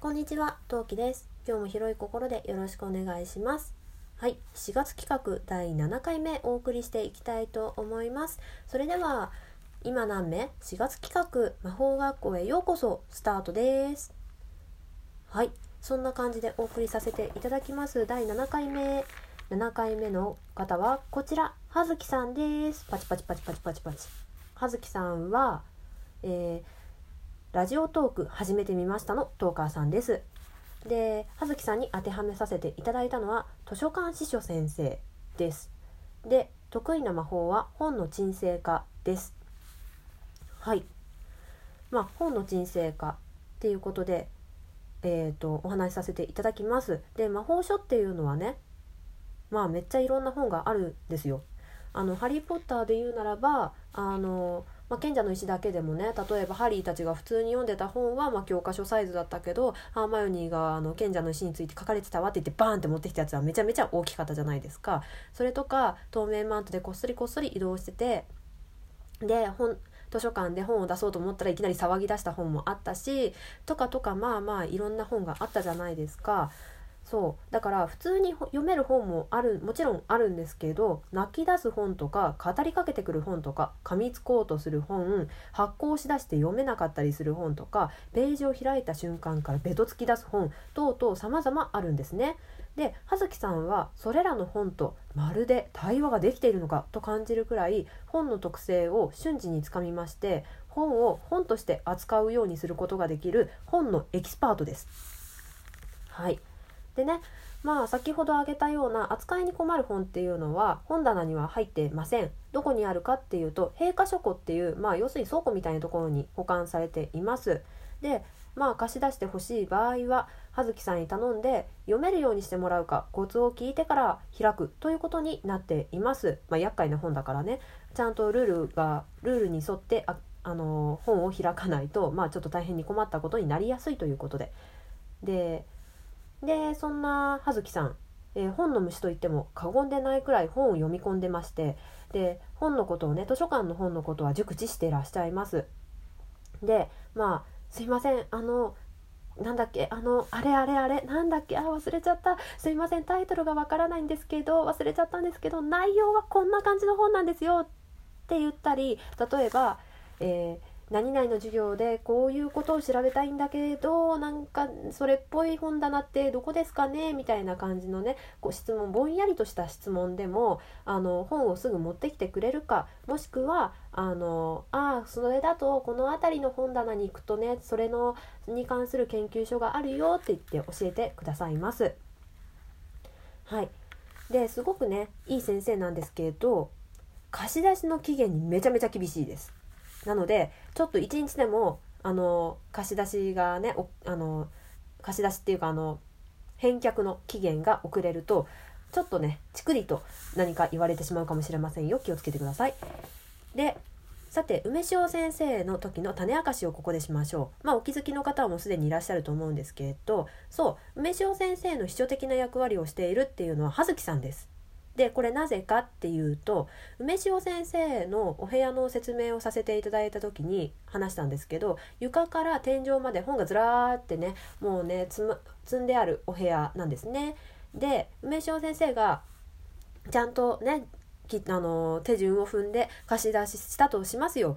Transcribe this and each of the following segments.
こんにちは、トウキです。今日も広い心でよろしくお願いします。はい、4月企画第7回目お送りしていきたいと思います。それでは、今何目 ?4 月企画魔法学校へようこそスタートです。はい、そんな感じでお送りさせていただきます。第7回目。7回目の方はこちら、はずきさんです。パチパチパチパチパチパチ。はずきさんは、えーラジオトーク始めてみましたのトーカーさんです。で、葉月さんに当てはめさせていただいたのは図書館司書先生です。で、得意な魔法は本の鎮静化です。はい。まあ、本の鎮静化っていうことで、えっ、と、お話しさせていただきます。で、魔法書っていうのはね、まあ、めっちゃいろんな本があるんですよ。あの、ハリー・ポッターで言うならば、あの、まあ、賢者の石だけでもね例えばハリーたちが普通に読んでた本は、ま、教科書サイズだったけどハーマイオニーがあの賢者の石について書かれてたわって言ってバーンって持ってきたやつはめちゃめちゃ大きかったじゃないですか。それとか透明マントでこっそりこっそり移動しててで図書館で本を出そうと思ったらいきなり騒ぎ出した本もあったしとかとかまあまあいろんな本があったじゃないですか。そうだから普通に読める本もあるもちろんあるんですけど泣き出す本とか語りかけてくる本とか噛みつこうとする本発行しだして読めなかったりする本とかページを開いた瞬間からベトつき出す本等々様々あるんですね。で葉月さんはそれらの本とまるで対話ができているのかと感じるくらい本の特性を瞬時につかみまして本を本として扱うようにすることができる本のエキスパートです。はいでねまあ先ほど挙げたような扱いに困る本っていうのは本棚には入ってません。どこにあるかっていうと閉花書庫っていうまあ要するに倉庫みたいなところに保管されています。でまあ貸し出してほしい場合は葉月さんに頼んで読めるようにしてもらうかコツを聞いてから開くということになっています。まあ厄介な本だからね。ちゃんとルールがルールに沿ってああの本を開かないとまあちょっと大変に困ったことになりやすいということで。ででそんな葉月さん、えー本の虫といっても過言でないくらい本を読み込んでましてで本のことをね図書館の本のことは熟知してらっしゃいます。でまあすいませんあのなんだっけあのあれあれあれなんだっけあ忘れちゃった。すいませんタイトルがわからないんですけど忘れちゃったんですけど内容はこんな感じの本なんですよって言ったり例えば、えー何々の授業でこういうことを調べたいんだけどなんかそれっぽい本棚ってどこですかね？みたいな感じのねこう質問ぼんやりとした質問でもあの本をすぐ持ってきてくれるかもしくはあのあそれだとこの辺りの本棚に行くとねそれのに関する研究所があるよって言って教えてくださいます。はいですごくねいい先生なんですけど貸し出しの期限にめちゃめちゃ厳しいです。なのでちょっと一日でもあの貸し出しがねあの貸し出しっていうかあの返却の期限が遅れるとちょっとねチクリと何か言われてしまうかもしれませんよ気をつけてください。でさて梅塩先生の時の種明かしをここでしましょうまあお気づきの方はもうすでにいらっしゃると思うんですけれどそう梅塩先生の秘書的な役割をしているっていうのは葉月さんです。でこれなぜかっていうと梅塩先生のお部屋の説明をさせていただいた時に話したんですけど床から天井まで本がずらーってねもうね積む積んであるお部屋なんですね。で梅塩先生がちゃんとねきあの手順を踏んで貸し出ししたとしますよ。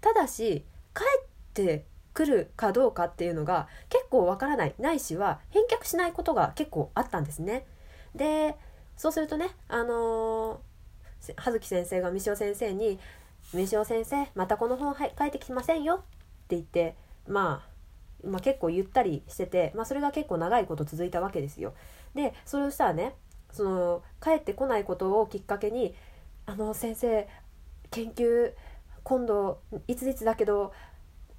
ただし帰ってくるかどうかっていうのが結構わからないないしは返却しないことが結構あったんですね。でそうするとねあのー、葉月先生が三塩先生に「三塩先生またこの本は書いてきませんよ」って言って、まあ、まあ結構言ったりしてて、まあ、それが結構長いこと続いたわけですよ。でそれをしたらねその帰ってこないことをきっかけに「あの先生研究今度いついつだけど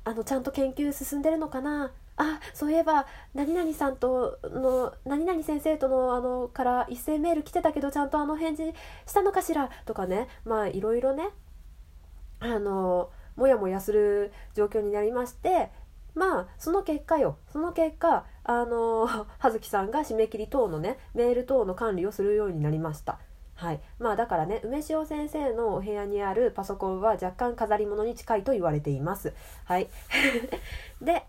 あのちゃんと研究進んでるのかなあそういえば何々さんとの何々先生とのあのから一斉メール来てたけどちゃんとあの返事したのかしら？とかね。まあいろいろね。あのもやもやする状況になりまして。まあその結果よ。その結果あの 葉月さんが締め切り等のねメール等の管理をするようになりました。はい、まあだからね梅塩先生のお部屋にあるパソコンは若干飾り物に近いと言われています。はい、で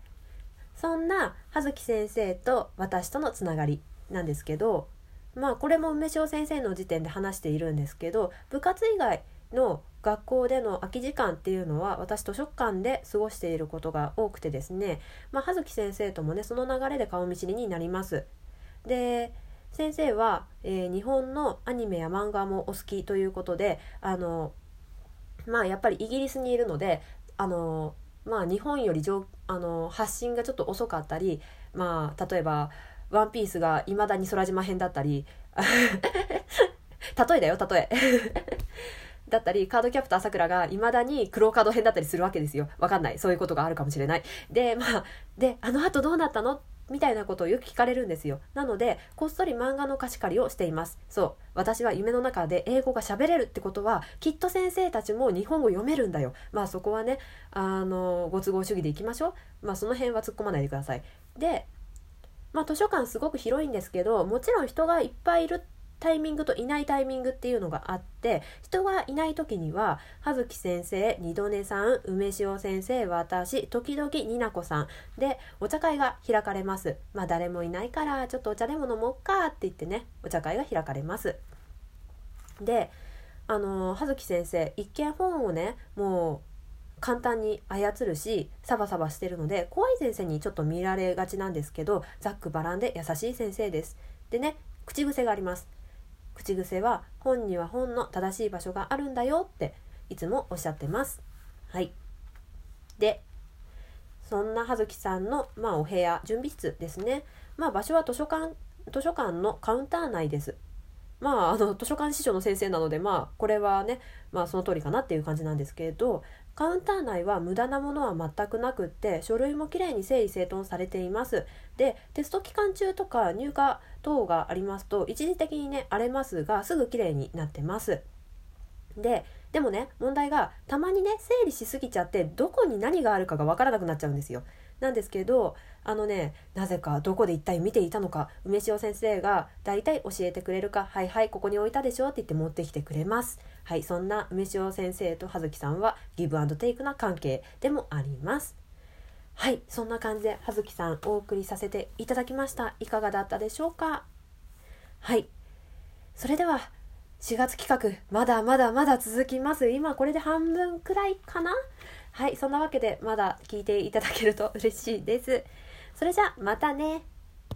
そんな葉月先生と私とのつながりなんですけどまあこれも梅塩先生の時点で話しているんですけど部活以外の学校での空き時間っていうのは私図書館で過ごしていることが多くてですね、まあ、葉月先生ともねその流れで顔見知りになります。で先生は、えー、日本のアニメや漫画もお好きということであのまあやっぱりイギリスにいるのであのまあ日本より上あの発信がちょっと遅かったりまあ例えば「ワンピースがいまだに空島編だったり 例えだよ例え。だったりカードキャプターさくらがいまだに黒カード編だったりするわけですよ。わかんない。そういうことがあるかもしれない。でまあであのあとどうなったのみたいなことをよく聞かれるんですよ。なのでこっそり漫画の貸し借りをしています。そう。私は夢の中で英語が喋れるってことはきっと先生たちも日本語読めるんだよ。まあそこはねあのご都合主義でいきましょう。まあその辺は突っ込まないでください。でまあ図書館すごく広いんですけどもちろん人がいっぱいいるタイミングといないタイミングっていうのがあって人がいない時には葉月先生二度寝さん梅塩先生私時々になこさんでお茶会が開かれます。まあ誰もいないからちょっとお茶でも飲もうかって言ってねお茶会が開かれます。であの葉月先生一見本をねもう簡単に操るしサバサバしてるので怖い先生にちょっと見られがちなんですけどざっくばらんで優しい先生です。でね口癖があります。口癖は本には本の正しい場所があるんだよっていつもおっしゃってます。はい。で、そんな葉月さんの、まあ、お部屋、準備室ですね。まあ、場所は図書館、図書館のカウンター内です。まあ、あの、図書館司書の先生なので、まあ、これはね、まあ、その通りかなっていう感じなんですけれど、カウンター内は無駄なものは全くなくって書類もきれいに整理整頓されています。でテスト期間中とか入荷等がありますと一時的にね荒れますがすぐきれいになってます。ででもね問題がたまにね整理しすぎちゃってどこに何があるかがわからなくなっちゃうんですよ。なんですけどあのねなぜかどこで一体見ていたのか梅塩先生が大体教えてくれるかはいはいここに置いたでしょって言って持ってきてくれます。はいそんな梅塩先生と葉月さんはギブアンドテイクな関係でもあります。はいそんな感じで葉月さんお送りさせていただきました。いかがだったでしょうか？はい。それでは4月企画まだまだまだ続きます。今これで半分くらいかな？はいそんなわけでまだ聞いていただけると嬉しいです。それじゃあまたね。